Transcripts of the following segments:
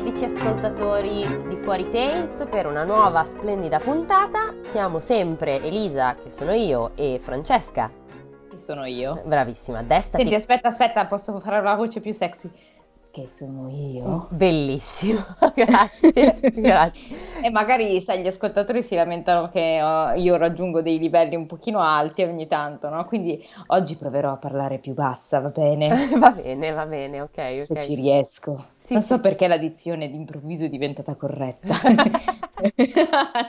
13 ascoltatori di Fuori Tales per una nuova splendida puntata. Siamo sempre Elisa, che sono io, e Francesca. Che sono io. Bravissima, destati. Senti, aspetta, aspetta, posso fare la voce più sexy? Che sono io. Bellissimo, grazie, grazie. E magari, sai, gli ascoltatori si lamentano che oh, io raggiungo dei livelli un pochino alti ogni tanto, no? Quindi oggi proverò a parlare più bassa, va bene? va bene, va bene, ok. okay. Se ci riesco. Sì, non so sì. perché la dizione d'improvviso è diventata corretta.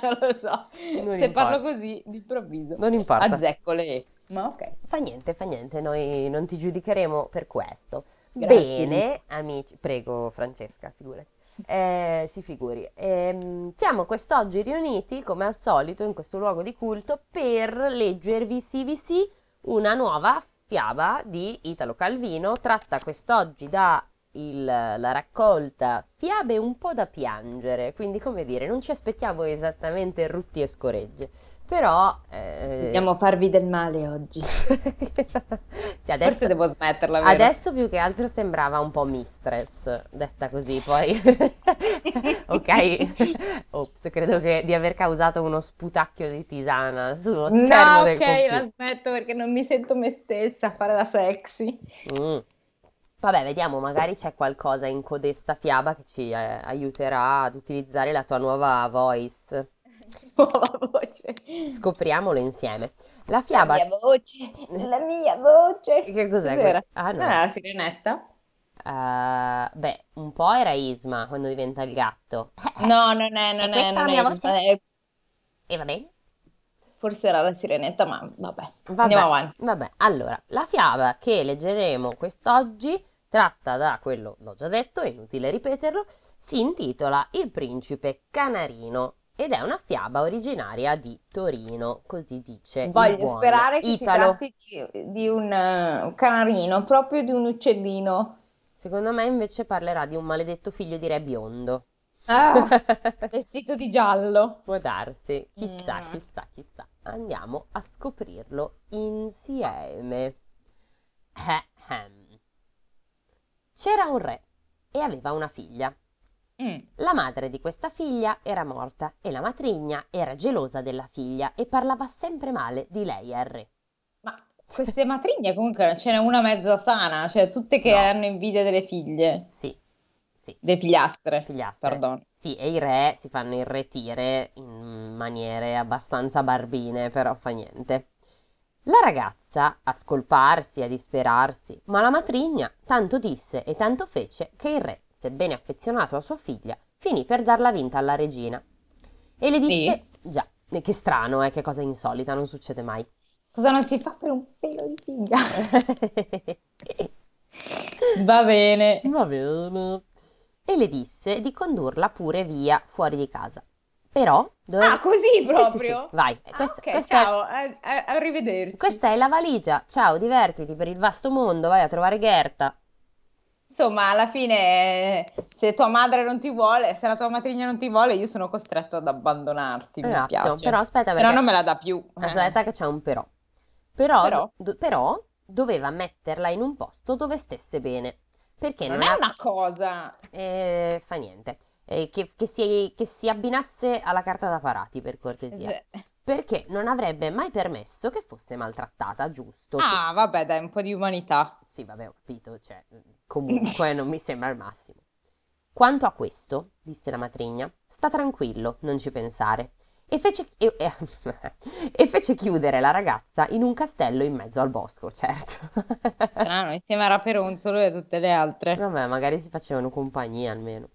non lo so. Non Se importa. parlo così, d'improvviso. Non importa. Azzecco le... Ma ok. Fa niente, fa niente, noi non ti giudicheremo per questo. Grazie. Bene, amici, prego Francesca, figurati. Eh, si figuri. Eh, siamo quest'oggi riuniti, come al solito, in questo luogo di culto per leggervi CVC una nuova fiaba di Italo Calvino, tratta quest'oggi da il, la raccolta Fiabe un po' da piangere, quindi come dire, non ci aspettiamo esattamente rutti e scoregge, però... Eh... Dobbiamo farvi del male oggi. sì, adesso, Forse devo smetterla. Vero? Adesso più che altro sembrava un po' mistress, detta così, poi... ok? Ops, credo che, di aver causato uno sputacchio di tisana sullo schermo no, del ok, la smetto perché non mi sento me stessa a fare la sexy. Mm. Vabbè, vediamo, magari c'è qualcosa in codesta fiaba che ci eh, aiuterà ad utilizzare la tua nuova voice. Nuova voce. Scopriamolo insieme. La fiaba... La mia voce, la mia voce. Che cos'è? Cos'era? Ah, no. era la sirenetta? Uh, beh, un po' era Isma quando diventa il gatto. No, non è, non è, non è, mia voce? È... E va bene? Forse era la sirenetta, ma vabbè. vabbè. Andiamo avanti. Vabbè, allora, la fiaba che leggeremo quest'oggi tratta da quello, l'ho già detto, è inutile ripeterlo, si intitola Il principe canarino ed è una fiaba originaria di Torino, così dice. Voglio sperare che Italo. si tratti di, di un uh, canarino, proprio di un uccellino. Secondo me invece parlerà di un maledetto figlio di re biondo. Ah, vestito di giallo. Può darsi, chissà, mm. chissà, chissà. Andiamo a scoprirlo insieme. Eh. C'era un re e aveva una figlia. Mm. La madre di questa figlia era morta e la matrigna era gelosa della figlia e parlava sempre male di lei al re. Ma queste matrigne comunque non ce n'è una mezza sana, cioè tutte che no. hanno invidia delle figlie. Sì. Sì. Delle figliastre. Figliastre. Pardon. Sì, e i re si fanno irretire in maniere abbastanza barbine, però fa niente. La ragazza a scolparsi, a disperarsi, ma la matrigna tanto disse e tanto fece che il re, sebbene affezionato a sua figlia, finì per darla vinta alla regina. E le disse, sì. già, che strano, eh, che cosa insolita, non succede mai. Cosa non si fa per un pelo di figlia? Va bene. Va bene. E le disse di condurla pure via fuori di casa. Però dove... Ah, così proprio? Sì, sì, sì. Vai. Ah, questa, ok, questa ciao, è... arrivederci. Questa è la valigia. Ciao, divertiti per il vasto mondo, vai a trovare Gerta. Insomma, alla fine, se tua madre non ti vuole, se la tua matrigna non ti vuole, io sono costretto ad abbandonarti, mi esatto, spiace. Però aspetta, perché... Però non me la dà più. Aspetta che c'è un però. Però, però? Do- però doveva metterla in un posto dove stesse bene. Perché non, non è ha... una cosa. Eh, fa niente eh, che, che, si, che, si, abbinasse alla carta da parati per cortesia. Sì. Perché non avrebbe mai permesso che fosse maltrattata, giusto? Ah, vabbè, dai, un po' di umanità. Sì, vabbè, ho capito, cioè, comunque non mi sembra il massimo. Quanto a questo, disse la matrigna, sta tranquillo, non ci pensare. E fece, e, e, e fece, chiudere la ragazza in un castello in mezzo al bosco, certo. Strano, insieme a Raperonzolo e tutte le altre. Vabbè, magari si facevano compagnia almeno.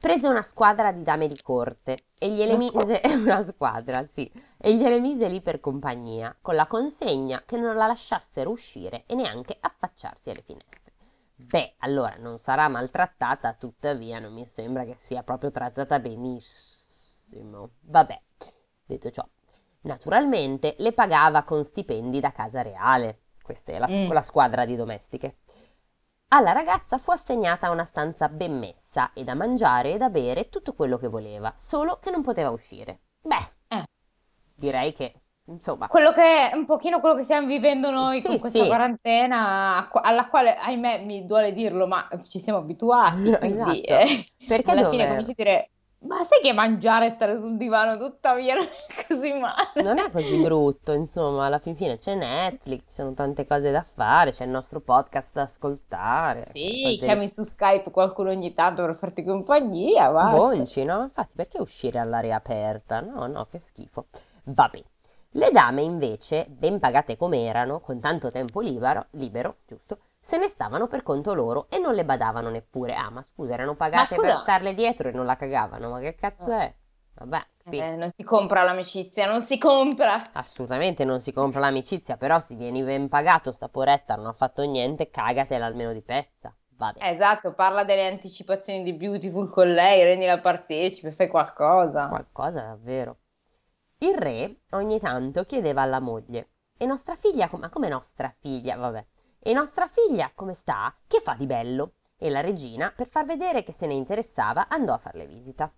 Prese una squadra di dame di corte e gliele mise una squadra, sì, e gliele mise lì per compagnia, con la consegna che non la lasciassero uscire e neanche affacciarsi alle finestre. Beh, allora non sarà maltrattata, tuttavia non mi sembra che sia proprio trattata benissimo. Vabbè, detto ciò, naturalmente le pagava con stipendi da casa reale. Questa è la, mm. la squadra di domestiche. Alla ragazza fu assegnata una stanza ben messa e da mangiare e da bere tutto quello che voleva, solo che non poteva uscire. Beh, eh. direi che insomma, Quello che è un pochino quello che stiamo vivendo noi sì, con questa sì, quarantena, alla quale, ahimè, mi duole dirlo, ma ci siamo abituati, quindi esatto. eh, Perché alla fine dover? cominci a dire, ma sai che mangiare e stare sul divano tutta via non è così male? Non è così brutto, insomma, alla fin fine c'è Netflix, ci sono tante cose da fare, c'è il nostro podcast da ascoltare, Sì, cose chiami su Skype qualcuno ogni tanto per farti compagnia, basta. bonci, no? Infatti, perché uscire all'aria aperta? No, no, che schifo. Va bene. Le dame, invece, ben pagate come erano, con tanto tempo libero, libero, giusto, se ne stavano per conto loro e non le badavano neppure. Ah, ma scusa, erano pagate per scusa, starle dietro e non la cagavano, ma che cazzo è? Vabbè, eh, non si compra l'amicizia, non si compra. assolutamente non si compra l'amicizia, però se vieni ben pagato, sta poretta non ha fatto niente, cagatela almeno di pezza. Va bene. Esatto, parla delle anticipazioni di Beautiful con lei, rendila partecipe, fai qualcosa. Qualcosa davvero. Il re ogni tanto chiedeva alla moglie: E nostra figlia, com- ma come nostra figlia? Vabbè. E nostra figlia come sta? Che fa di bello? E la regina, per far vedere che se ne interessava, andò a farle visita.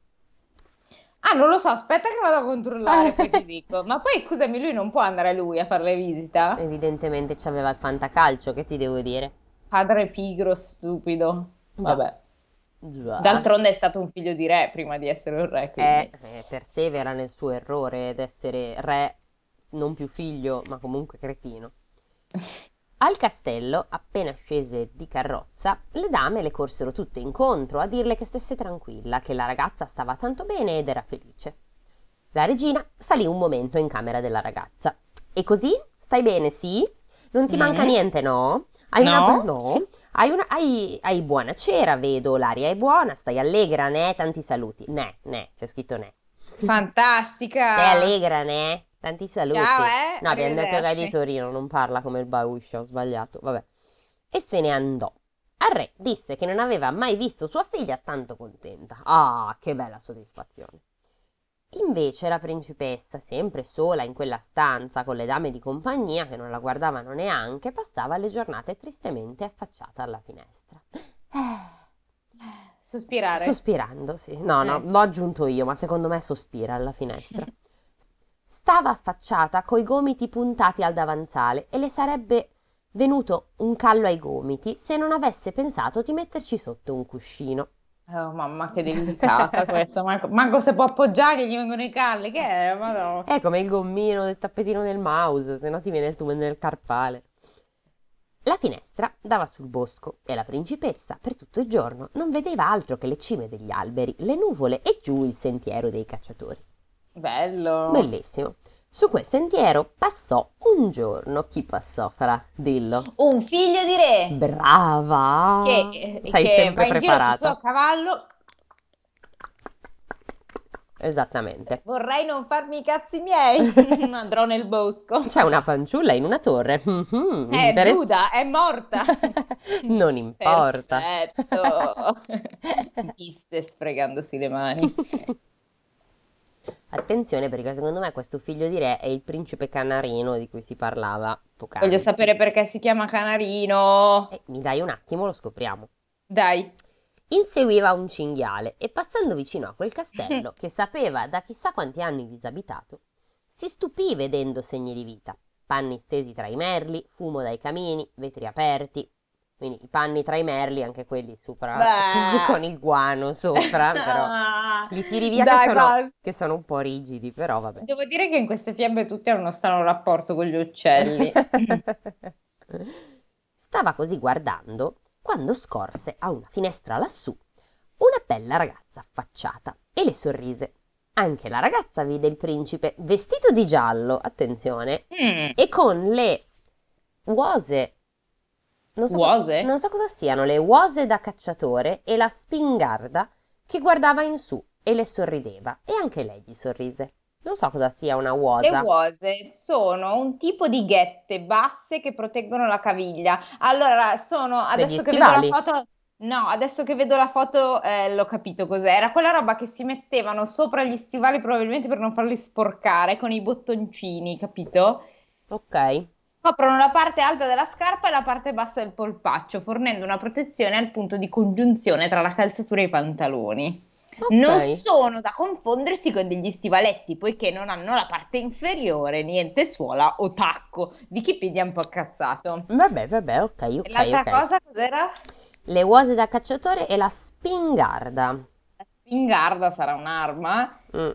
Ah, non lo so, aspetta che vado a controllare, poi ti dico. Ma poi scusami, lui non può andare lui a fare le visita? Evidentemente c'aveva il fantacalcio, che ti devo dire? Padre pigro, stupido. Già, Vabbè. già. D'altronde è stato un figlio di re prima di essere un re, Eh, eh, persevera nel suo errore ed essere re, non più figlio, ma comunque cretino. Al castello, appena scese di carrozza, le dame le corsero tutte incontro a dirle che stesse tranquilla, che la ragazza stava tanto bene ed era felice. La regina salì un momento in camera della ragazza. E così? Stai bene, sì? Non ti manca Mm, niente, no? Hai una... No? No? Hai, una... hai... hai buona cera, vedo, l'aria è buona, stai allegra, ne? Tanti saluti. Ne, ne, c'è scritto ne. Stai Fantastica! allegra, ne? Tanti saluti. Ciao, eh? No, abbiamo detto che è di. Torino, non parla come il Bauscia, ho sbagliato. Vabbè. E se ne andò. Al re disse che non aveva mai visto sua figlia tanto contenta. Ah, che bella soddisfazione. Invece la principessa, sempre sola in quella stanza con le dame di compagnia che non la guardavano neanche, passava le giornate tristemente affacciata alla finestra. Eh, Sospirare. sospirando, sì. No, no, Eh. l'ho aggiunto io, ma secondo me sospira alla finestra. Stava affacciata coi gomiti puntati al davanzale e le sarebbe venuto un callo ai gomiti se non avesse pensato di metterci sotto un cuscino. Oh, mamma, che delicata questa. Manco, manco se può appoggiare, gli vengono i calli. Che è? Madonna. È come il gommino del tappetino del mouse, se no ti viene il tubo nel carpale. La finestra dava sul bosco e la principessa per tutto il giorno non vedeva altro che le cime degli alberi, le nuvole e giù il sentiero dei cacciatori. Bello. Bellissimo. Su quel sentiero passò un giorno. Chi passò, Farà? Dillo. Un figlio di re Brava! che, Sei che sempre va in giro sul preparata. suo cavallo. Esattamente. Vorrei non farmi i cazzi miei. Andrò nel bosco. C'è una fanciulla in una torre. Mhm, È interess- nuda, è morta. Non importa. Perfetto. Disse sfregandosi le mani. Attenzione perché secondo me questo figlio di re è il principe canarino di cui si parlava poc'anzi. Voglio sapere perché si chiama Canarino. Eh, mi dai un attimo, lo scopriamo. Dai. Inseguiva un cinghiale e passando vicino a quel castello, che sapeva da chissà quanti anni disabitato, si stupì vedendo segni di vita. Panni stesi tra i merli, fumo dai camini, vetri aperti. Quindi i panni tra i merli, anche quelli sopra, con il guano sopra, però li tiri via dai, che sono, che sono un po' rigidi, però vabbè. Devo dire che in queste fiabe tutti hanno uno strano rapporto con gli uccelli. Stava così guardando quando scorse a una finestra lassù una bella ragazza affacciata e le sorrise. Anche la ragazza vide il principe vestito di giallo, attenzione, Mm, e con le uose. Non so, Uose? non so cosa siano, le uose da cacciatore e la spingarda che guardava in su e le sorrideva. E anche lei gli sorrise. Non so cosa sia una Le uosa. uose sono un tipo di ghette basse che proteggono la caviglia. Allora, sono Degli adesso che vedo la foto, no, adesso che vedo la foto, eh, l'ho capito cos'è. Era quella roba che si mettevano sopra gli stivali probabilmente per non farli sporcare con i bottoncini, capito? Ok. Coprono la parte alta della scarpa e la parte bassa del polpaccio, fornendo una protezione al punto di congiunzione tra la calzatura e i pantaloni. Non Ok. sono da confondersi con degli stivaletti, poiché non hanno la parte inferiore, niente suola o tacco. Wikipedia è un po' cazzato. Vabbè, vabbè, ok, E ok, l'altra ok. cosa cos'era? Le uova da cacciatore e la spingarda. La spingarda sarà un'arma. Mm,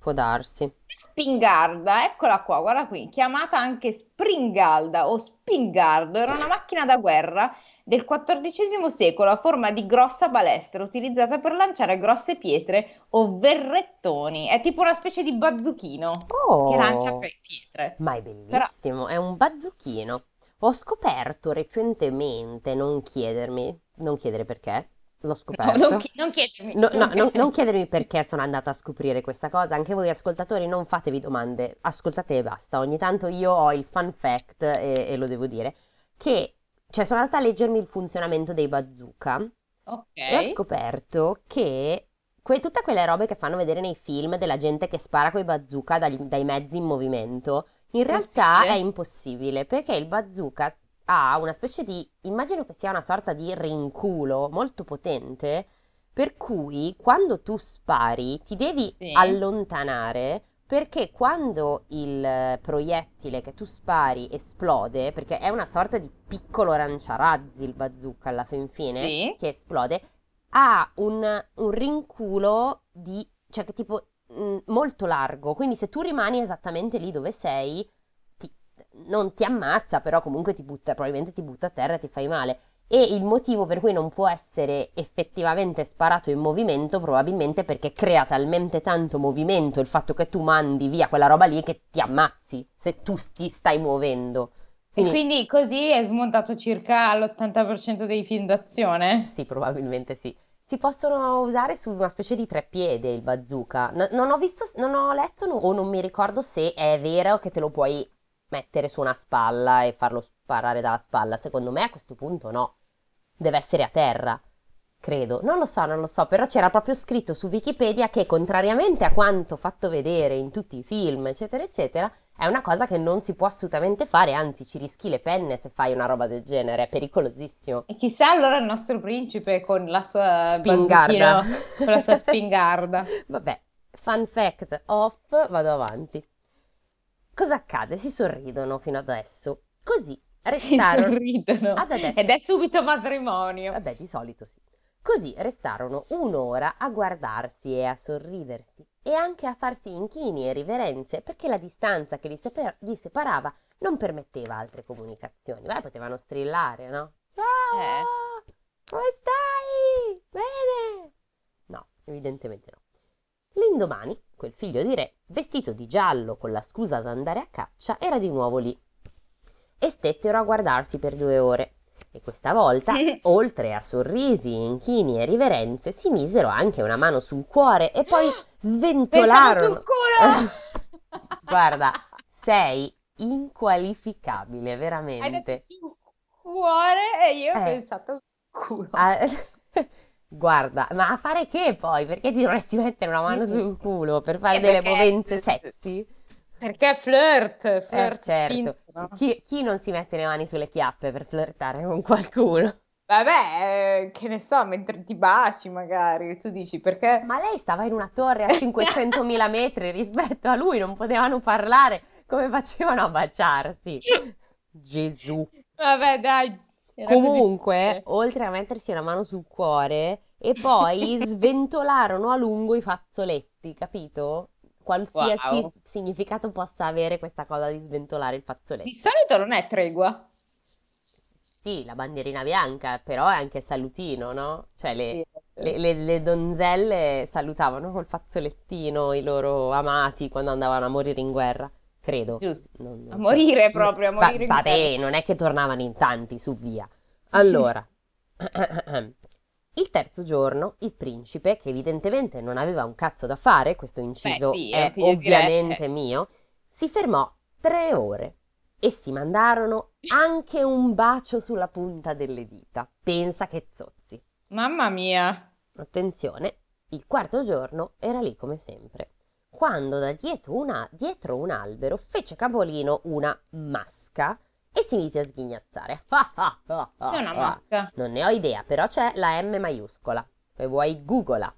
può darsi. Spingarda, eccola qua, guarda qui, chiamata anche springalda o spingardo, era una macchina da guerra del XIV secolo a forma di grossa balestra utilizzata per lanciare grosse pietre o verrettoni. È tipo una specie di bazzuchino che lancia Oh, pietre. ma è Però bellissimo, è un bazzuchino. Ho scoperto recentemente, non chiedermi, non chiedere perché, l'ho no, scoperto. non, chi- non chiedermi, No, no, non no, non chiedermi perché sono andata a scoprire questa cosa, anche voi ascoltatori non fatevi domande, ascoltate e basta. Ogni tanto io ho il fun fact, e, e lo devo dire, che cioè sono andata a leggermi il funzionamento dei bazooka e ho Ok, scoperto che que- tutte quelle robe che fanno vedere nei film della gente che spara coi bazooka dagli- dai mezzi in movimento, in realtà è possibile? impossibile perché il bazooka ha una specie di, immagino che sia una sorta di rinculo molto potente, per cui quando tu spari ti devi Sì, allontanare perché quando il proiettile che tu spari esplode, perché è una sorta di piccolo lanciarazzi il bazooka alla fin fine, sì. che esplode, ha un, un rinculo di, cioè che tipo mh, molto largo, quindi se tu rimani esattamente lì dove sei, non ti ammazza, però comunque ti butta, probabilmente ti butta a terra e ti fai male. E il motivo per cui non può essere effettivamente sparato in movimento, probabilmente perché crea talmente tanto movimento il fatto che tu mandi via quella roba lì che ti ammazzi se tu ti stai muovendo. E Quindi quindi così è smontato circa l'80% dei film d'azione? sì, probabilmente sì. Si possono usare su una specie di treppiede il bazooka. No- non ho visto, non ho letto no- o non mi ricordo se è vero che te lo puoi mettere su una spalla e farlo sparare dalla spalla. Secondo me a questo punto no. Deve essere a terra, credo. Non lo so, non lo so, però c'era proprio scritto su Wikipedia che contrariamente a quanto fatto vedere in tutti i film, eccetera, eccetera, è una cosa che non si può assolutamente fare, anzi ci rischi le penne se fai una roba del genere, è pericolosissimo. E chissà allora il nostro principe con la sua Spingarda. con la sua spingarda. Vabbè, fun fact off, vado avanti. Cosa accade? Si sorridono fino adesso. Così Si restarono sorridono. ad adesso. Ed è subito matrimonio. Vabbè, di solito sì. Così restarono un'ora a guardarsi e a sorridersi e anche a farsi inchini e riverenze perché la distanza che li, sepa- li separava non permetteva altre comunicazioni. Beh, potevano strillare, no? Ciao! Eh. Come stai? Bene? No, evidentemente no. L'indomani, quel figlio di re, vestito di giallo con la scusa d'andare a caccia, era di nuovo lì. E stettero a guardarsi per due ore. E questa volta, oltre a sorrisi, inchini e riverenze, si misero anche una mano sul cuore e poi sventolarono. sul culo! Guarda, sei inqualificabile, Hai detto veramente. sul cuore e io ho Eh. pensato sul culo. Ah, Guarda, ma a fare che poi? Perché ti dovresti mettere una mano sul culo per fare Eh, delle perché- movenze sexy? Perché flirt, Eh, flirt certo. spinto, no? Chi, chi non si mette le mani sulle chiappe per flirtare con qualcuno? Vabbè, eh, che ne so, mentre ti baci magari, tu dici perché... Ma lei stava in una torre a 500.000 metri rispetto a lui, non potevano parlare. Come facevano a baciarsi? Gesù. Vabbè, dai. Era così Comunque, facile. oltre a mettersi una mano sul cuore, e poi sventolarono a lungo i fazzoletti, capito? Qualsiasi Wow. significato possa avere questa cosa di sventolare il Di fazzoletto. solito non è tregua. Sì, la bandierina bianca, però è anche salutino, no? Cioè le, Sì. le- le- le donzelle salutavano col fazzolettino i loro amati quando andavano a morire in guerra, credo. Giusto. Non- non A so. morire proprio, a Va- morire in vabbè, non è che tornavano in tanti, su via. Allora, il terzo giorno, il principe, che evidentemente non aveva un cazzo da fare, questo inciso sì, è re, ovviamente eh. mio, si fermò tre ore e si mandarono anche un bacio sulla punta delle dita. Pensa che zozzi. Mamma mia. Attenzione, il quarto giorno era lì come sempre, quando da dietro, una- dietro un albero fece capolino una masca e si mise a sghignazzare. È una masca. Non ne ho idea, però c'è la M maiuscola. Se vuoi, googola.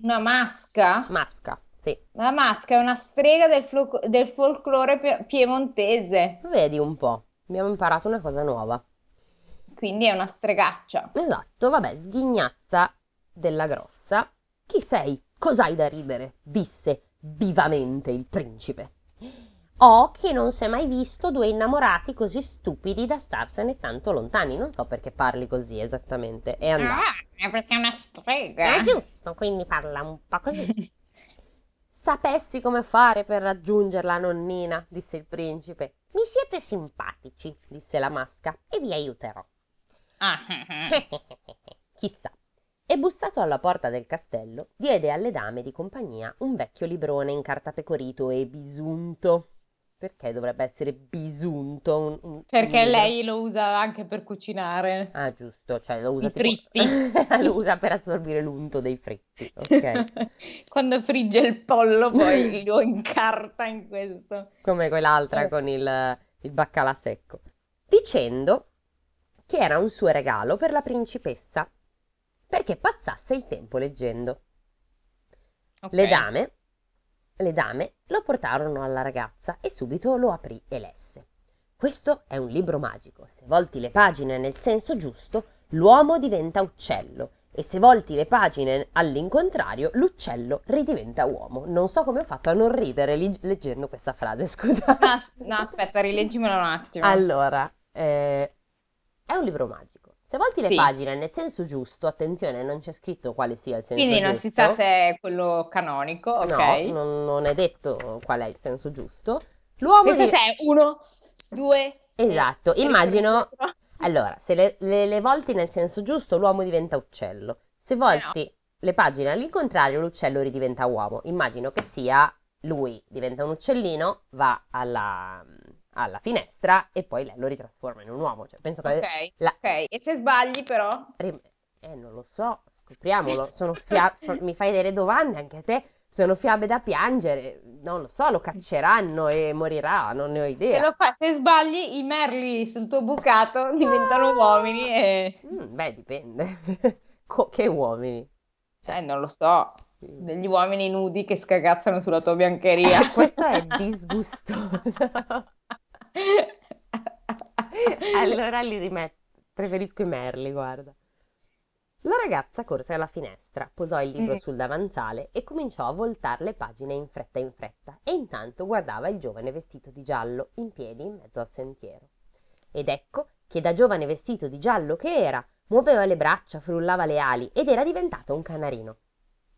Una masca? Masca, sì. La masca è una strega del, flo- del folklore pie- piemontese, Vedi un po', abbiamo imparato una cosa nuova. quindi è una stregaccia. Esatto, vabbè, sghignazza della grossa. Chi sei? Cos'hai da ridere? disse vivamente il principe. Ho che non si è mai visto due innamorati così stupidi da starsene tanto lontani. Non so perché parli così esattamente. E andato. Ah, è perché è una strega. È giusto, quindi parla un po' così. Sapessi come fare per raggiungerla, nonnina, disse il principe. Mi siete simpatici, disse la masca, e vi aiuterò. Ah, Chissà. E bussato alla porta del castello, diede alle dame di compagnia un vecchio librone in carta pecorito e bisunto. Perché dovrebbe essere bisunto? un- un- un perché libro? lei lo usa anche per cucinare. Ah, giusto, cioè lo usa I tipo- fritti. lo usa per assorbire l'unto dei fritti, ok? Quando frigge il pollo poi lo incarta in questo. come quell'altra Eh. con il, il baccalà secco, dicendo che era un suo regalo per la principessa perché passasse il tempo leggendo. Le Ok. dame, le dame lo portarono alla ragazza e subito lo aprì e lesse. Questo è un libro magico. Se volti le pagine nel senso giusto, l'uomo diventa uccello. E se volti le pagine all'incontrario, l'uccello ridiventa uomo. Non so come ho fatto a non ridere li- leggendo questa frase, scusa. No, no, aspetta, rileggimelo un attimo. Allora, eh, è un libro magico. Se volti le Sì. pagine nel senso giusto, attenzione, non c'è scritto quale sia il senso Quindi non si sa giusto. se è quello canonico, ok? No, non, non è detto qual è il senso giusto. L'uomo Pensa di... è uno, due... Esatto, e- immagino- Allora, se le, le- le volti nel senso giusto, l'uomo diventa uccello. Se volti le pagine all'incontrario, l'uccello ridiventa uomo. Immagino che sia lui diventa un uccellino, va alla, alla finestra e poi lei lo ritrasforma in un uomo. Cioè, penso che... Ok, la- ok. E se sbagli però? Eh, non lo so, scopriamolo. Sono fia- mi fai delle domande anche a te. Sono fiabe da piangere. Non lo so, lo cacceranno e morirà, non ne ho Se, idea. lo fa, se sbagli, i merli sul tuo bucato diventano uomini e... Mm, beh, dipende. Co- che uomini. Cioè, non lo so, degli uomini nudi che scagazzano sulla tua biancheria. Questo è disgustoso. allora li rimetto. Preferisco i merli, guarda. La ragazza corse alla finestra, posò il libro sul davanzale e cominciò a voltare le pagine in fretta in fretta e intanto guardava il giovane vestito di giallo in piedi in mezzo al sentiero. Ed ecco che da giovane vestito di giallo che era, muoveva le braccia, frullava le ali ed era diventato un canarino.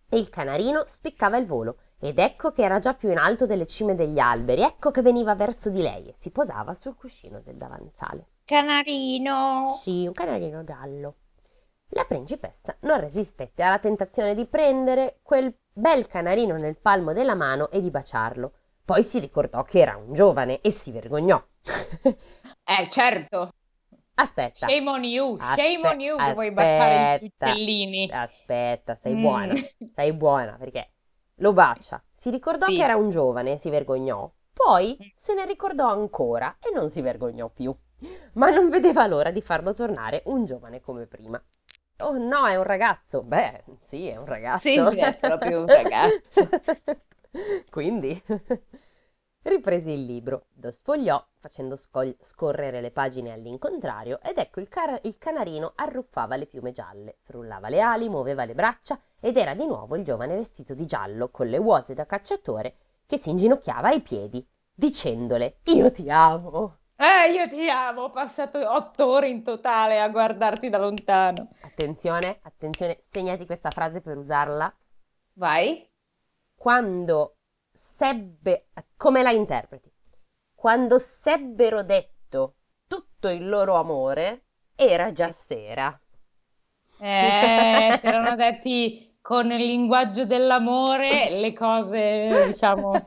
E il canarino spiccava il volo ed ecco che era già più in alto delle cime degli alberi, ecco che veniva verso di lei e si posava sul cuscino del davanzale. Canarino. Sì, un canarino giallo. La principessa non resistette alla tentazione di prendere quel bel canarino nel palmo della mano e di baciarlo. Poi si ricordò che era un giovane e si vergognò. Eh, certo. Aspetta, Shame on you, shame Aspe- on you che vuoi baciare aspetta. uccellini. aspetta, stai Mm. buona, stai buona perché lo bacia. Si ricordò Sì. che era un giovane e si vergognò. Poi Mm. se ne ricordò ancora e non si vergognò più. Ma non vedeva l'ora di farlo tornare un giovane come prima. Oh no, è un ragazzo. Beh, sì, è un ragazzo. Sì, è proprio un ragazzo. Quindi riprese il libro, lo sfogliò facendo scogli- scorrere le pagine all'incontrario ed ecco il, car- il canarino arruffava le piume gialle, frullava le ali, muoveva le braccia ed era di nuovo il giovane vestito di giallo con le uose da cacciatore che si inginocchiava ai piedi dicendole io ti amo. Eh, io ti amo, ho passato otto ore in totale a guardarti da lontano. Attenzione, attenzione, segnati questa frase per usarla Vai. quando sebbe, come la interpreti? Quando sebbero detto tutto il loro amore, era già sera. Eh, si erano detti con il linguaggio dell'amore le cose, diciamo...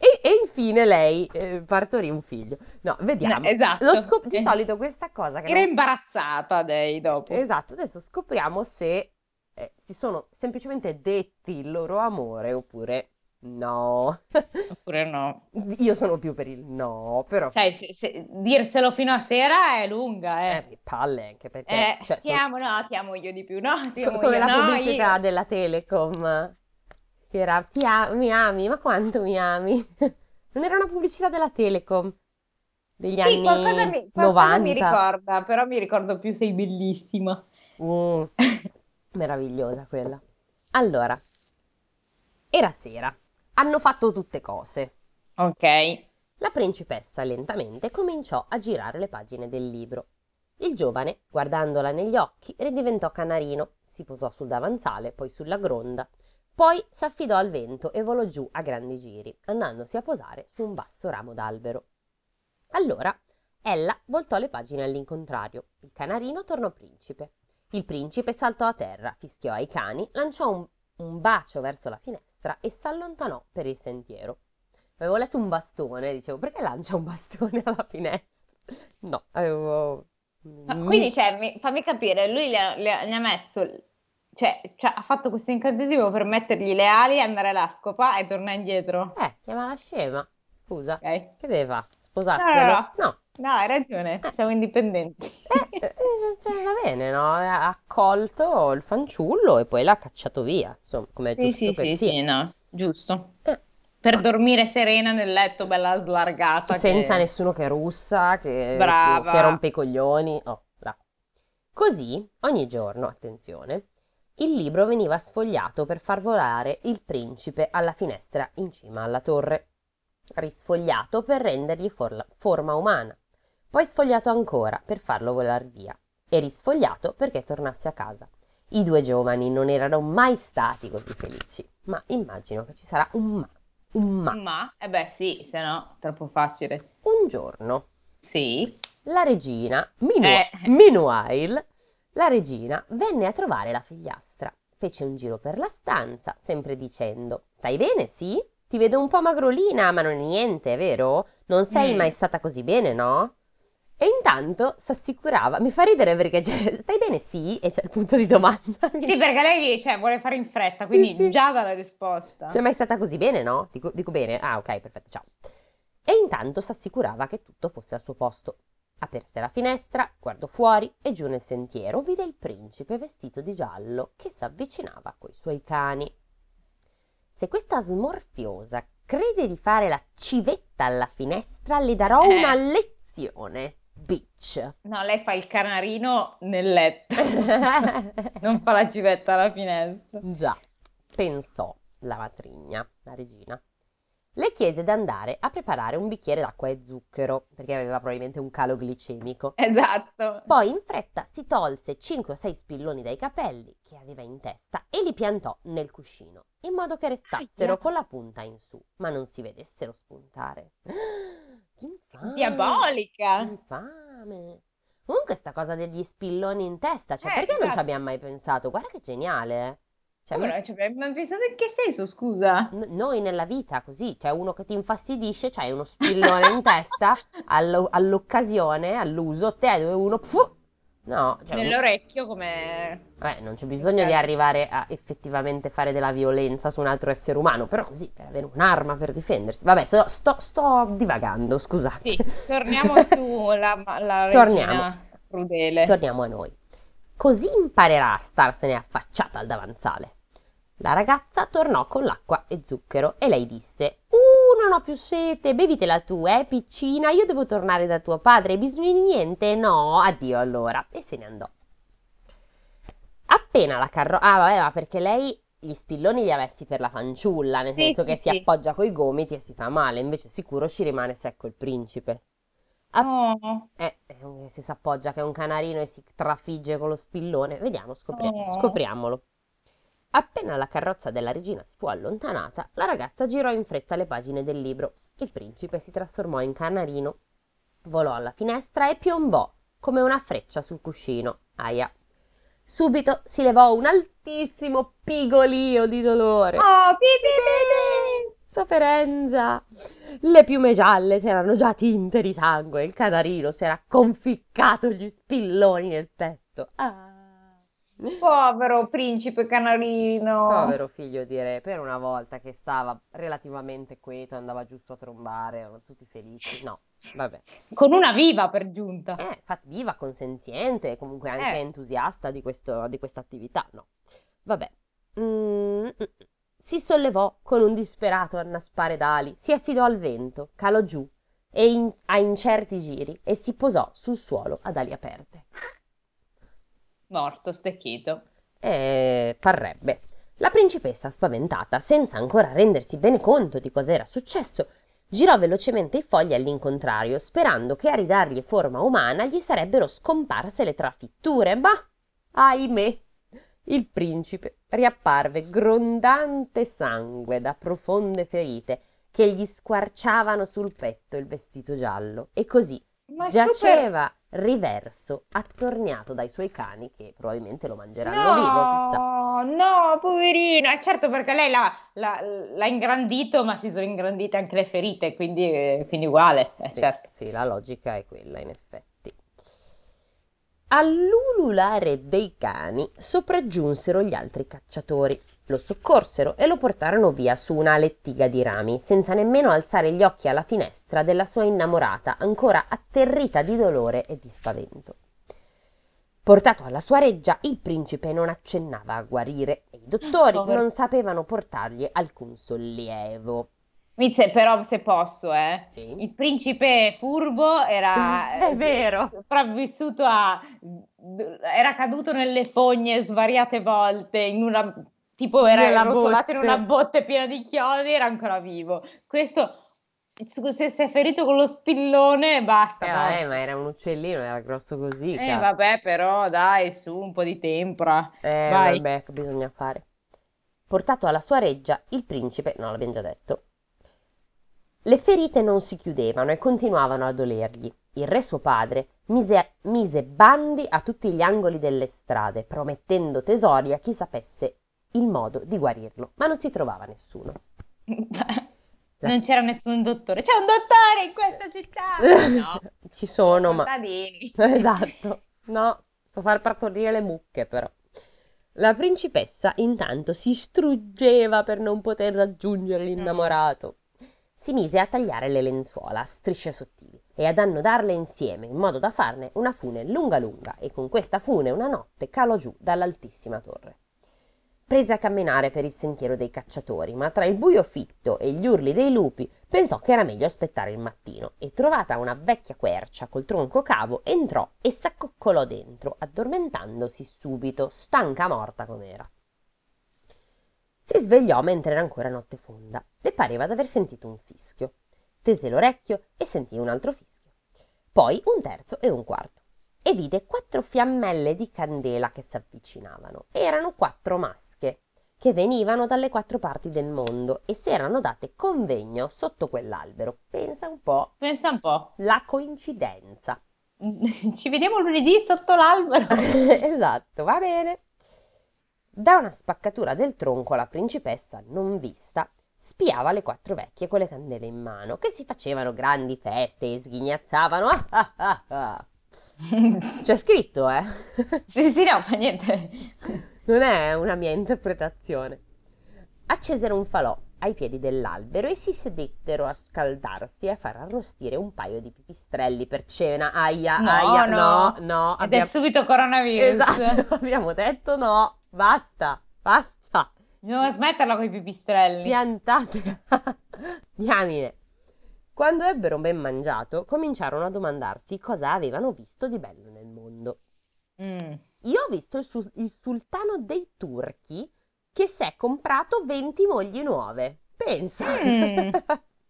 E, e infine lei eh, partorì un figlio. No, vediamo. No, esatto. Lo scop- di Eh. solito questa cosa Era non- imbarazzata lei dopo. Esatto, adesso scopriamo se eh, si sono semplicemente detti il loro amore oppure No. Oppure no. Io sono più per il no, però... Sai, se- se- dirselo fino a sera è lunga, Eh, eh. palle anche perché... Eh, cioè, ti son- amo, no, ti amo io di più, no, ti co- amo come io, la no, pubblicità io. della Telecom, che era ti a- mi ami, ma quanto mi ami? Non era una pubblicità della Telecom degli Sì, qualcosa anni mi, qualcosa mi 90? ricorda, però mi ricordo più sei bellissima. Mm, meravigliosa quella. Allora, era sera, hanno fatto tutte cose. Ok. La principessa lentamente cominciò a girare le pagine del libro. Il giovane, guardandola negli occhi, ridiventò canarino, si posò sul davanzale, poi sulla gronda, poi s'affidò al vento e volò giù a grandi giri, andandosi a posare su un basso ramo d'albero. Allora ella voltò le pagine all'incontrario. Il canarino tornò principe. Il principe saltò a terra, fischiò ai cani, lanciò un, un bacio verso la finestra e s'allontanò per il sentiero. Avevo letto un bastone, dicevo, perché lancia un bastone alla finestra? No, avevo... Quindi, cioè, mi- fammi capire, lui le ha, le gli ha messo, cioè, cioè, ha fatto questo incantesimo per mettergli le ali, andare alla scopa e tornare indietro. Eh, chiama la scema. Scusa, Ok? che deve fare? No, Sposarselo? no, No. No, hai ragione, siamo indipendenti. Eh, eh, cioè, va bene, no? Ha accolto il fanciullo e poi l'ha cacciato via, insomma, come è Sì, giusto sì, che sì, sia. sì, no, giusto. Eh, Per dormire serena nel letto, bella slargata. senza che- nessuno che russa, che, Brava. che rompe i coglioni. Oh, là. Così, ogni giorno, attenzione, il libro veniva sfogliato per far volare il principe alla finestra in cima alla torre, risfogliato per rendergli forla- forma umana, poi sfogliato ancora per farlo volar via e risfogliato perché tornasse a casa. I due giovani non erano mai stati così felici, ma immagino che ci sarà un ma. Un ma. Ma, eh beh, sì, se no, troppo facile. Un giorno Sì. la regina, minu- Eh. meanwhile, la regina venne a trovare la figliastra. Fece un giro per la stanza, sempre dicendo: Stai bene, sì? Ti vedo un po' magrolina, ma non è niente, vero? Non sei Mm. mai stata così bene, no? E intanto s'assicurava, mi fa ridere perché c'è, stai bene, sì? E c'è il punto di domanda. Sì, perché lei, cioè, vuole fare in fretta, quindi sì. già dà la risposta. Sei mai stata così bene, no? Dico, dico bene. Ah, ok, perfetto, ciao. E intanto s'assicurava che tutto fosse al suo posto. Aperse la finestra, guardò fuori e giù nel sentiero vide il principe vestito di giallo che s'avvicinava coi suoi cani. Se questa smorfiosa crede di fare la civetta alla finestra, le darò Eh. una lezione, bitch. No, lei fa il canarino nel letto, non fa la civetta alla finestra. Già, pensò la matrigna, la regina. Le chiese d'andare a preparare un bicchiere d'acqua e zucchero, perché aveva probabilmente un calo glicemico. Esatto. Poi in fretta si tolse 5 o 6 spilloni dai capelli che aveva in testa e li piantò nel cuscino, in modo che restassero Aia. con la punta in su, ma non si vedessero spuntare. Infame! Diabolica. Infame! Comunque sta cosa degli spilloni in testa, cioè Eh, perché non ci esatto. abbiamo mai pensato? Guarda che geniale! Cioè, Come me- non ci abbiamo mai pensato in che senso, scusa? n- noi nella vita così, cioè uno che ti infastidisce, c'hai uno spillone in testa allo- all'occasione, all'uso, te dove uno pfu, no, cioè, Nell'orecchio come... eh, non c'è bisogno di arrivare a effettivamente fare della violenza su un altro essere umano, però così per avere un'arma per difendersi. Vabbè, sto, sto- sto divagando, scusate. Sì, torniamo sulla la Torniamo. crudele. Torniamo a noi. Così imparerà a starsene affacciata al davanzale. La ragazza tornò con l'acqua e zucchero e lei disse: Uh, non ho più sete, bevitela tu, eh, piccina, io devo tornare da tuo padre, hai bisogno di niente? No, addio allora. E se ne andò. Appena la carrozza. Ah, vabbè, ma perché lei gli spilloni li ha messi per la fanciulla, nel Sì, senso sì, che si sì. appoggia coi gomiti e si fa male, invece sicuro ci rimane secco il principe. Oh, Eh, eh, se si appoggia che è un canarino e si trafigge con lo spillone. Vediamo, scopri- Oh. scopriamolo. Appena la carrozza della regina si fu allontanata, la ragazza girò in fretta le pagine del libro. Il principe si trasformò in canarino, volò alla finestra e piombò come una freccia sul cuscino. Aia. Subito si levò un altissimo pigolio di dolore. oh, pi, pi, pi, pi. Sofferenza! Le piume gialle si erano già tinte di sangue, il canarino si era conficcato gli spilloni nel petto. Ah! Povero principe canarino. Povero figlio di re, per una volta che stava relativamente quieto, andava giusto a trombare, erano tutti felici. No, vabbè. Con una viva per giunta. Eh, infatti viva, consenziente comunque anche Eh. entusiasta di questa attività, no. Vabbè. Mm, mm, mm. Si sollevò con un disperato annaspare d'ali, si affidò al vento, calò giù e in- a incerti giri e si posò sul suolo ad ali aperte. Morto, stecchito. E parrebbe. La principessa, spaventata, senza ancora rendersi bene conto di cosa era successo, girò velocemente i fogli all'incontrario, sperando che a ridargli forma umana gli sarebbero scomparse le trafitture, ma ahimè, il principe riapparve grondante sangue da profonde ferite che gli squarciavano sul petto il vestito giallo e così Ma giaceva riverso, attorniato dai suoi cani che probabilmente lo mangeranno vivo, chissà. No, no, poverino. Eh, certo, perché lei l'ha, l'ha- l'ha ingrandito, ma si sono ingrandite anche le ferite, quindi, eh, quindi uguale. Eh, Sì, certo. sì, la logica è quella, in effetti. All'ululare dei cani sopraggiunsero gli altri cacciatori, lo soccorsero e lo portarono via su una lettiga di rami, senza nemmeno alzare gli occhi alla finestra della sua innamorata, ancora atterrita di dolore e di spavento. Portato alla sua reggia, il principe non accennava a guarire e i dottori Povero. non sapevano portargli alcun sollievo. Mize, però se posso, eh. Sì. Il principe furbo era È vero. sopravvissuto a era caduto nelle fogne svariate volte in una tipo era rotolato in una botte. piena di chiodi, era ancora vivo. Questo se si è ferito con lo spillone, basta. Eh, vabbè, ma era un uccellino, era grosso così. Eh, cazzo. vabbè, però dai, su un po' di tempra. Eh, Vai. vabbè, che bisogna fare. Portato alla sua reggia, il principe, no, l'abbiamo già detto, le ferite non si chiudevano e continuavano a dolergli. Il re suo padre mise, mise bandi a tutti gli angoli delle strade, promettendo tesori a chi sapesse il modo di guarirlo, ma non si trovava nessuno. Non c'era nessun dottore. C'è un dottore in questa città! No, Ci sono, ma... Esatto, no, so far partorire le mucche però. La principessa intanto si struggeva per non poter raggiungere l'innamorato. Si mise a tagliare le lenzuola a strisce sottili e ad annodarle insieme in modo da farne una fune lunga lunga e con questa fune una notte calò giù dall'altissima torre. Prese a camminare per il sentiero dei cacciatori, ma tra il buio fitto e gli urli dei lupi pensò che era meglio aspettare il mattino e trovata una vecchia quercia col tronco cavo entrò e s'accoccolò dentro, addormentandosi subito, stanca morta com'era. Si svegliò mentre era ancora notte fonda e pareva d'aver sentito un fischio. Tese l'orecchio e sentì un altro fischio. Poi un terzo e un quarto. E vide quattro fiammelle di candela che s'avvicinavano. Erano quattro masche che venivano dalle quattro parti del mondo e si erano date convegno sotto quell'albero. Pensa un po' Pensa un po'. la coincidenza. Ci vediamo lunedì sotto l'albero. esatto, va bene. Da una spaccatura del tronco la principessa, non vista, spiava le quattro vecchie con le candele in mano, che si facevano grandi feste e sghignazzavano. Ah, ah, ah, ah. C'è scritto, eh? Sì, sì, no, fa niente. Non è una mia interpretazione. Accesero un falò ai piedi dell'albero e si sedettero a scaldarsi e a far arrostire un paio di pipistrelli per cena. Aia, No, aia, no. no, no. Ed è subito coronavirus. Esatto, abbiamo detto no, basta, basta, Dobbiamo smetterla con i pipistrelli. piantate. Diamine. Quando ebbero ben mangiato, cominciarono a domandarsi cosa avevano visto di bello nel mondo. Mm. Io ho visto il, sul- il sultano dei turchi che si è comprato 20 mogli nuove. Pensa. Mm.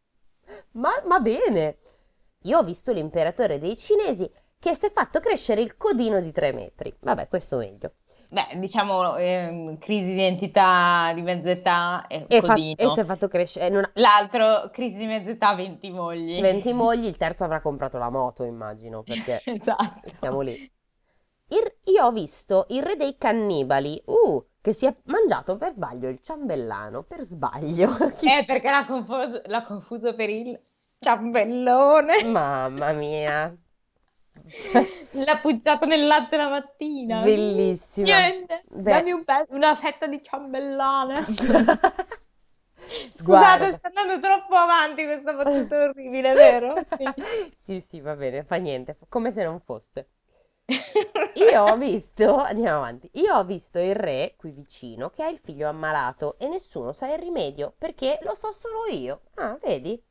ma, ma bene. Io ho visto l'imperatore dei cinesi che si è fatto crescere il codino di 3 metri. Vabbè, questo meglio. Beh, diciamo, ehm, crisi di identità, di mezza età e fa- e si è fatto crescere. eh, ha- L'altro, crisi di mezza età, 20 mogli. 20 mogli, il terzo avrà comprato la moto, immagino, perché Esatto. siamo lì. Il- io ho visto il re dei cannibali, uh, che si è mangiato per sbaglio il ciambellano, per sbaglio. Eh, perché l'ha confuso, l'ha confuso per il ciambellone. Mamma mia. L'ha pucciato nel latte la mattina. Bellissima. Niente, Beh. dammi un pe- una fetta di ciambellane. Scusate, Guarda. sta andando troppo avanti questa battuta orribile, vero? Sì. Sì, sì, va bene, fa niente, come se non fosse. Io ho visto, andiamo avanti, io ho visto il re qui vicino che ha il figlio ammalato e nessuno sa il rimedio perché lo so solo io. Ah, vedi?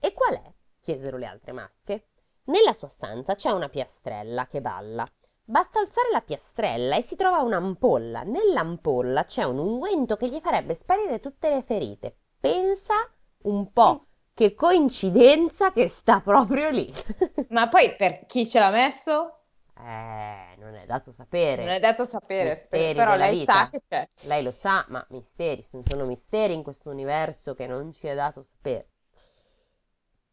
E qual è? chiesero le altre masche. Nella sua stanza c'è una piastrella che balla. Basta alzare la piastrella e si trova un'ampolla. Nell'ampolla c'è un unguento che gli farebbe sparire tutte le ferite. Pensa un po', che coincidenza che sta proprio lì. Ma poi per chi ce l'ha messo? Eh, non è dato sapere. Non è dato sapere, Misteri però lei vita. sa che c'è. Lei lo sa, ma misteri, sono misteri in questo universo che non ci è dato sapere.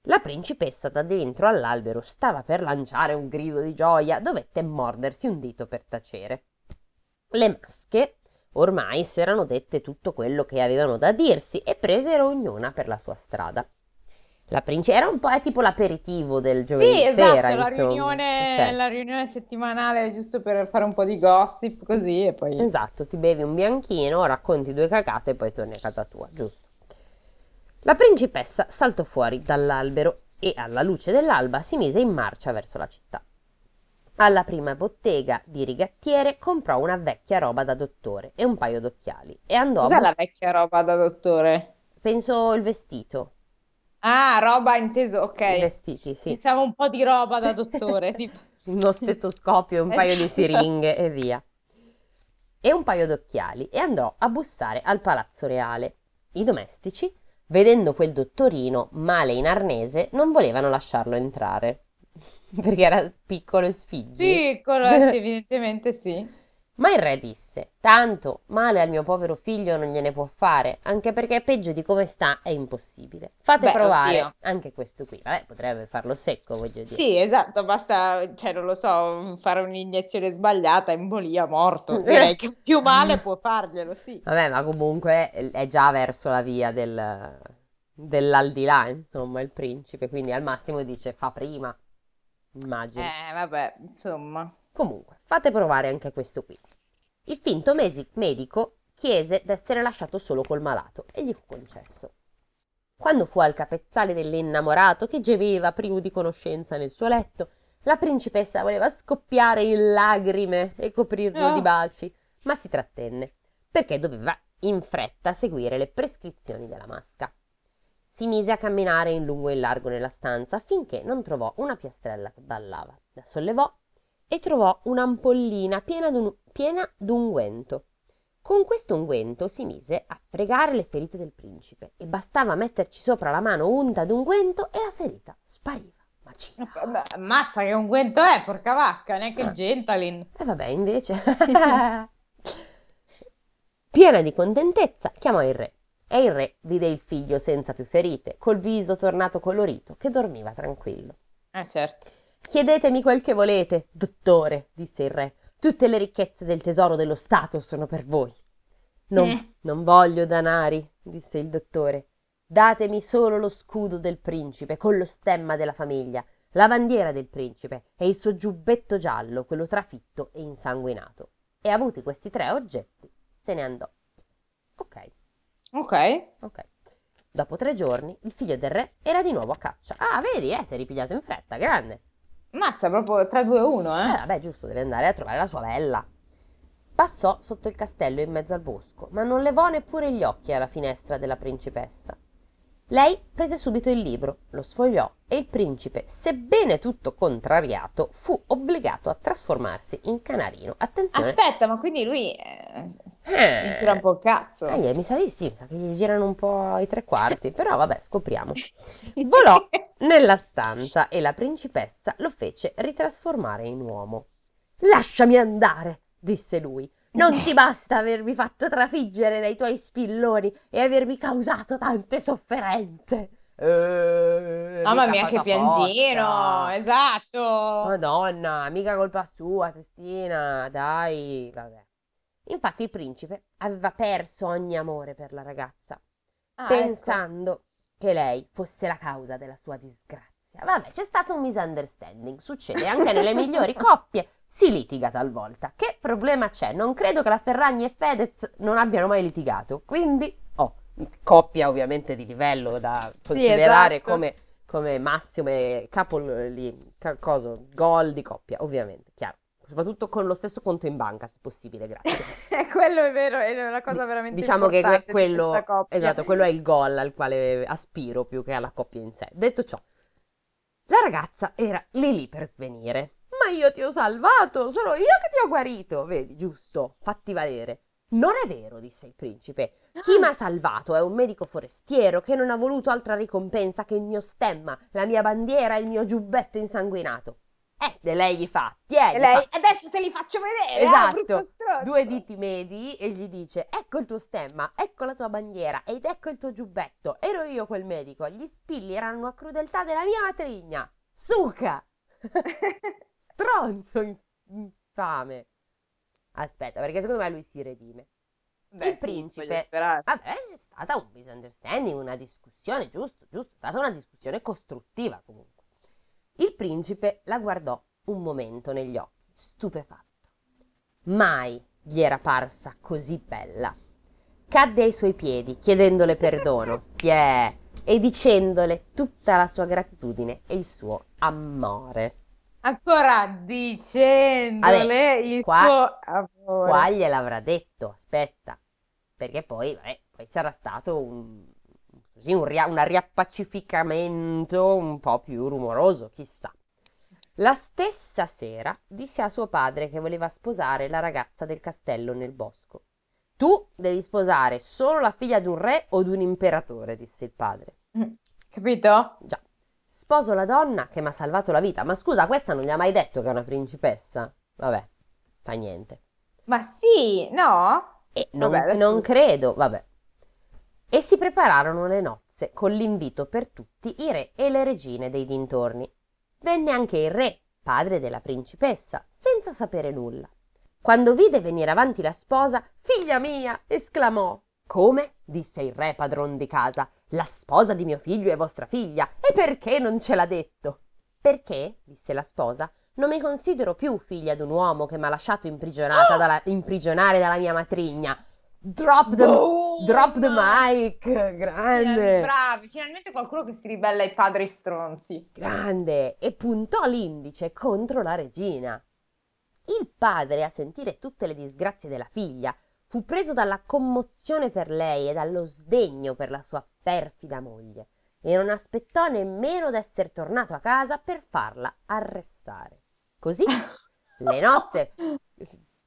La principessa da dentro all'albero stava per lanciare un grido di gioia, dovette mordersi un dito per tacere. Le masche ormai si erano dette tutto quello che avevano da dirsi e presero ognuna per la sua strada. La principessa era un po' è tipo l'aperitivo del giovedì Sì, esatto, sera, la riunione, Ok. la riunione settimanale giusto per fare un po' di gossip così e poi... Esatto, ti bevi un bianchino, racconti due cacate e poi torni a casa tua, giusto? La principessa saltò fuori dall'albero e alla luce dell'alba si mise in marcia verso la città. Alla prima bottega di rigattiere comprò una vecchia roba da dottore e un paio d'occhiali e andò a Cos'è la vecchia roba da dottore? penso il vestito, Ah, roba inteso, i ok. vestiti, sì. Pensavo un po' di roba da dottore, tipo... uno stetoscopio, un paio di Esatto. siringhe e via. E un paio d'occhiali e andò a bussare al palazzo reale. I domestici, vedendo quel dottorino male in arnese, non volevano lasciarlo entrare. Perché era piccolo e sfiggi. Piccolo, sì, evidentemente sì. Ma il re disse: Tanto male al mio povero figlio non gliene può fare, anche perché peggio di come sta è impossibile. Fate Beh, provare oddio. anche questo qui. Vabbè, potrebbe farlo secco, voglio dire. Sì, esatto, basta, cioè non lo so, fare un'iniezione sbagliata, embolia, morto. Direi che più male può farglielo, sì. Vabbè, ma comunque è già verso la via del, dell'aldilà, insomma, il principe, quindi al massimo dice fa prima, immagino. Eh, vabbè, insomma. Comunque, fate provare anche questo qui. Il finto mesi- medico chiese d'essere lasciato solo col malato e gli fu concesso. Quando fu al capezzale dell'innamorato che gemeva privo di conoscenza nel suo letto, la principessa voleva scoppiare in lagrime e coprirlo Oh. di baci, ma si trattenne, perché doveva in fretta seguire le prescrizioni della masca. Si mise a camminare in lungo e in largo nella stanza finché non trovò una piastrella che ballava. La sollevò e trovò un'ampollina piena d'un, piena d'unguento. Con questo unguento si mise a fregare le ferite del principe e bastava metterci sopra la mano unta d'unguento e la ferita spariva. Magia. Vabbè, Ammazza che unguento è, porca vacca, neanche Eh. il Gentalin. E vabbè, invece. Piena di contentezza, chiamò il re. E il re vide il figlio senza più ferite, col viso tornato colorito, che dormiva tranquillo. Eh, certo. Chiedetemi quel che volete, dottore, disse il re. Tutte le ricchezze del tesoro dello Stato sono per voi. Non, Mm. non voglio danari, disse il dottore. Datemi solo lo scudo del principe con lo stemma della famiglia, la bandiera del principe e il suo giubbetto giallo, quello trafitto e insanguinato. E avuti questi tre oggetti, se ne andò. Ok, Ok. ok. Dopo tre giorni, il figlio del re era di nuovo a caccia. Ah, vedi, eh, si è ripigliato in fretta, grande. Ammazza proprio 3, 2, 1, Eh, eh. vabbè, giusto, deve andare a trovare la sua bella. Passò sotto il castello in mezzo al bosco, ma non levò neppure gli occhi alla finestra della principessa. Lei prese subito il libro, lo sfogliò e il principe, sebbene tutto contrariato, fu obbligato a trasformarsi in canarino. Attenzione. Aspetta, ma quindi lui eh, Eh, gli gira un po' il cazzo. eh, mi sa di sì, mi sa che gli girano un po' i tre quarti, però vabbè, scopriamo. Volò nella stanza e la principessa lo fece ritrasformare in uomo. Lasciami andare, disse lui. Non ti basta avermi fatto trafiggere dai tuoi spilloni e avermi causato tante sofferenze. Eh, Mamma mia, che piangino! apposta. Esatto! Madonna, mica colpa sua, testina, dai, vabbè. Infatti il principe aveva perso ogni amore per la ragazza, Ah, ecco. pensando che lei fosse la causa della sua disgrazia. grazia. Vabbè, c'è stato un misunderstanding, succede anche nelle migliori coppie, si litiga talvolta. Che problema c'è? Non credo che la Ferragni e Fedez non abbiano mai litigato, quindi, oh, coppia ovviamente di livello da considerare esatto. come, come massimo e capo lì, coso, gol di coppia, ovviamente, chiaro. Soprattutto con lo stesso conto in banca, se possibile, grazie. quello è vero, è una cosa veramente diciamo che importante di quello, questa coppia. esatto, quello è il gol al quale aspiro più che alla coppia in sé. Detto ciò, la ragazza era lì lì per svenire. Io ti ho salvato, sono io che ti ho guarito. Vedi, giusto, fatti valere. Non è vero, disse il principe. Chi mi ha salvato è un medico forestiero che non ha voluto altra ricompensa che il mio stemma, la mia bandiera e il mio giubbetto insanguinato. Eh, e lei gli fa, tieni, E lei, fa- adesso te li faccio vedere, ah, Esatto, stronzo. due diti medi e gli dice ecco il tuo stemma, ecco la tua bandiera ed ecco il tuo giubbetto. Ero io quel medico, gli spilli erano a crudeltà della mia matrigna. Suca! Stronzo in- infame. Aspetta, perché secondo me lui si redime. Beh, il sì, principe- sperare. Vabbè, è stata un misunderstanding, una discussione, giusto, giusto, è stata una discussione costruttiva comunque. Il principe la guardò un momento negli occhi, stupefatto. Mai gli era parsa così bella. Cadde ai suoi piedi, chiedendole perdono, yeah, e dicendole tutta la sua gratitudine e il suo amore. Ancora dicendole il qua- suo. Qua gliel'avrà detto, aspetta, perché poi, vabbè, poi sarà stato un, così, un, ria- un riappacificamento un po' più rumoroso, chissà. La stessa sera disse a suo padre che voleva sposare la ragazza del castello nel bosco. Tu devi sposare solo la figlia di un re o di un imperatore, disse il padre. Mm, Capito? Già. Sposo la donna che mi ha salvato la vita. Ma scusa, questa non gli ha mai detto che è una principessa? Vabbè, fa niente. Ma sì, no? E non, Vabbè, adesso- non credo, vabbè. E si prepararono le nozze con l'invito per tutti i re e le regine dei dintorni. Venne anche il re, padre della principessa, senza sapere nulla. Quando vide venire avanti la sposa, figlia mia, esclamò. Come? disse il re padron di casa. La sposa di mio figlio è vostra figlia. E perché non ce l'ha detto? Perché, disse la sposa, non mi considero più figlia di un uomo che mi ha lasciato imprigionata dalla- imprigionare dalla mia matrigna. Drop the, Boom! drop the mic, grande, Bravi, finalmente qualcuno che si ribella ai padri stronzi. grande, e puntò l'indice contro la regina. Il padre, a sentire tutte le disgrazie della figlia, fu preso dalla commozione per lei e dallo sdegno per la sua perfida moglie, e non aspettò nemmeno d'essere tornato a casa per farla arrestare. Così le nozze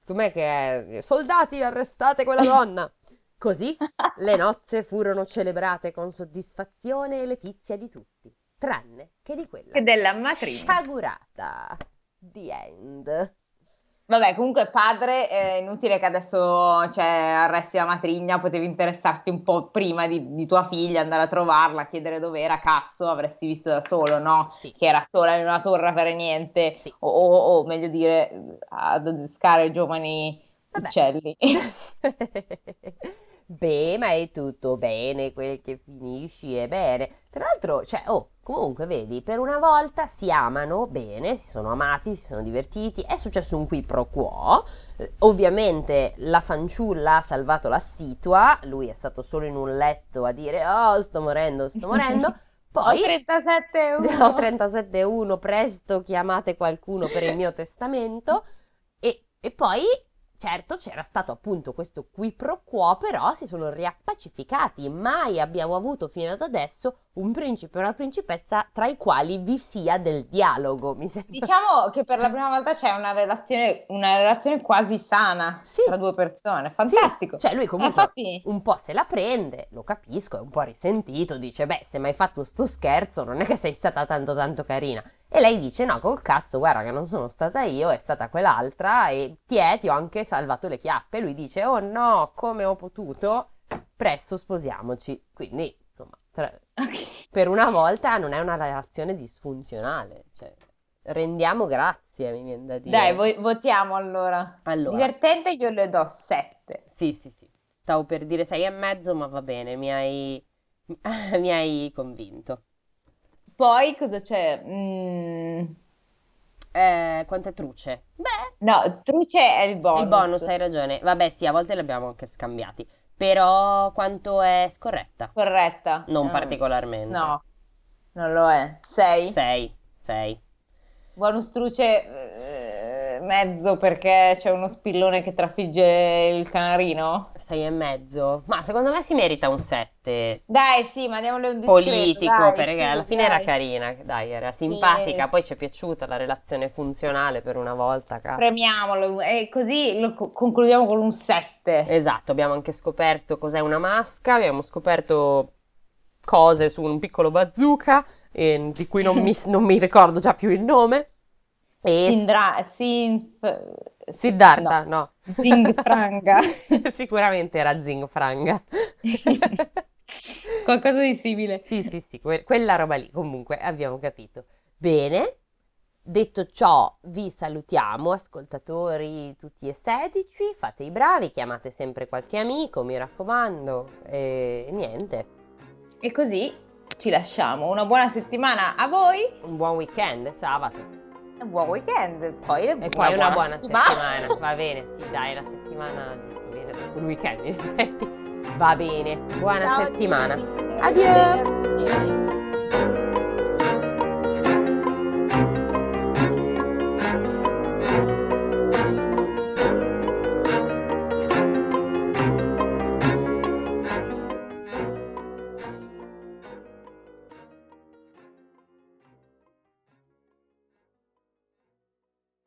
Com'è che è? Soldati, arrestate quella donna! Così le nozze furono celebrate con soddisfazione e letizia di tutti, tranne che di quella Che della matrigna. sciagurata. The end. Vabbè, comunque padre, è inutile che adesso cioè, arresti la matrigna, potevi interessarti un po' prima di, di tua figlia, andare a trovarla, chiedere dov'era, cazzo, avresti visto da solo, no? Sì. Che era sola in una torre a fare niente, Sì. o, o- o meglio dire, ad adescare giovani Vabbè. uccelli. Beh, ma è tutto bene, quel che finisci è bene. Tra l'altro, cioè, oh, comunque, vedi, per una volta si amano bene, si sono amati, si sono divertiti, è successo un qui pro quo. Eh, Ovviamente la fanciulla ha salvato la situa, lui è stato solo in un letto a dire, oh, sto morendo, sto morendo. Poi... Ho 37 Ho 37,1, presto chiamate qualcuno per il mio testamento. E, e poi, certo, c'era stato appunto questo qui pro quo, però si sono riappacificati. Mai abbiamo avuto fino ad adesso un principe e una principessa tra i quali vi sia del dialogo, mi sembra. Diciamo che per la prima volta c'è una relazione, una relazione quasi sana Sì. tra due persone, Sì, fantastico. Cioè, lui Eh, comunque infatti, un po' se la prende, lo capisco, è un po' risentito, dice, beh, se mi hai fatto sto scherzo non è che sei stata tanto tanto carina. E lei dice, no, col cazzo, guarda che non sono stata io, è stata quell'altra e ti è, ti ho anche salvato le chiappe. Lui dice, oh no, come ho potuto? Presto sposiamoci. Quindi, tra- ok. per una volta non è una relazione disfunzionale, cioè, rendiamo grazie, mi viene da dire. Dai, vo- votiamo allora. Allora. Divertente io le do 7. Sì, sì, sì. Stavo per dire sei e mezzo, ma va bene, mi hai, mi hai convinto. Poi cosa c'è? Mm, Eh, quante truce? Beh, no, truce è il bonus. il bonus, hai ragione. Vabbè, sì, a volte li abbiamo anche scambiati. Però quanto è scorretta? Corretta. Non Ah, particolarmente. No, non lo è. 6. 6, 6. Bonus truce eh, mezzo perché c'è uno spillone che trafigge il canarino. 6 e mezzo. Ma secondo me si merita un 7 Dai, sì, ma diamole un discreto, politico, dai, perché su, alla fine era dai. carina, dai, era simpatica, sì. poi ci è piaciuta la relazione funzionale per una volta, cazzo. Premiamolo e così lo co- concludiamo con un 7. Esatto, abbiamo anche scoperto cos'è una masca, abbiamo scoperto cose su un piccolo bazooka, eh, di cui non mi, non mi ricordo già più il nome. E Sindra, Sin, Siddhartha, no. Zingfranga. Sicuramente era Zing Franga. Qualcosa di simile. Sì, sì, sì, que- quella roba lì, comunque abbiamo capito. Bene, detto ciò, vi salutiamo, ascoltatori tutti e sedici, fate i bravi, chiamate sempre qualche amico, mi raccomando, e niente, E così ci lasciamo. Una buona settimana a voi un buon weekend, sabato, e buon weekend. Poi e poi una buona settimana, va bene, sì, dai, la settimana, viene dopo il weekend, in effetti, va bene, buona Ciao settimana. Addio. Arrivederci.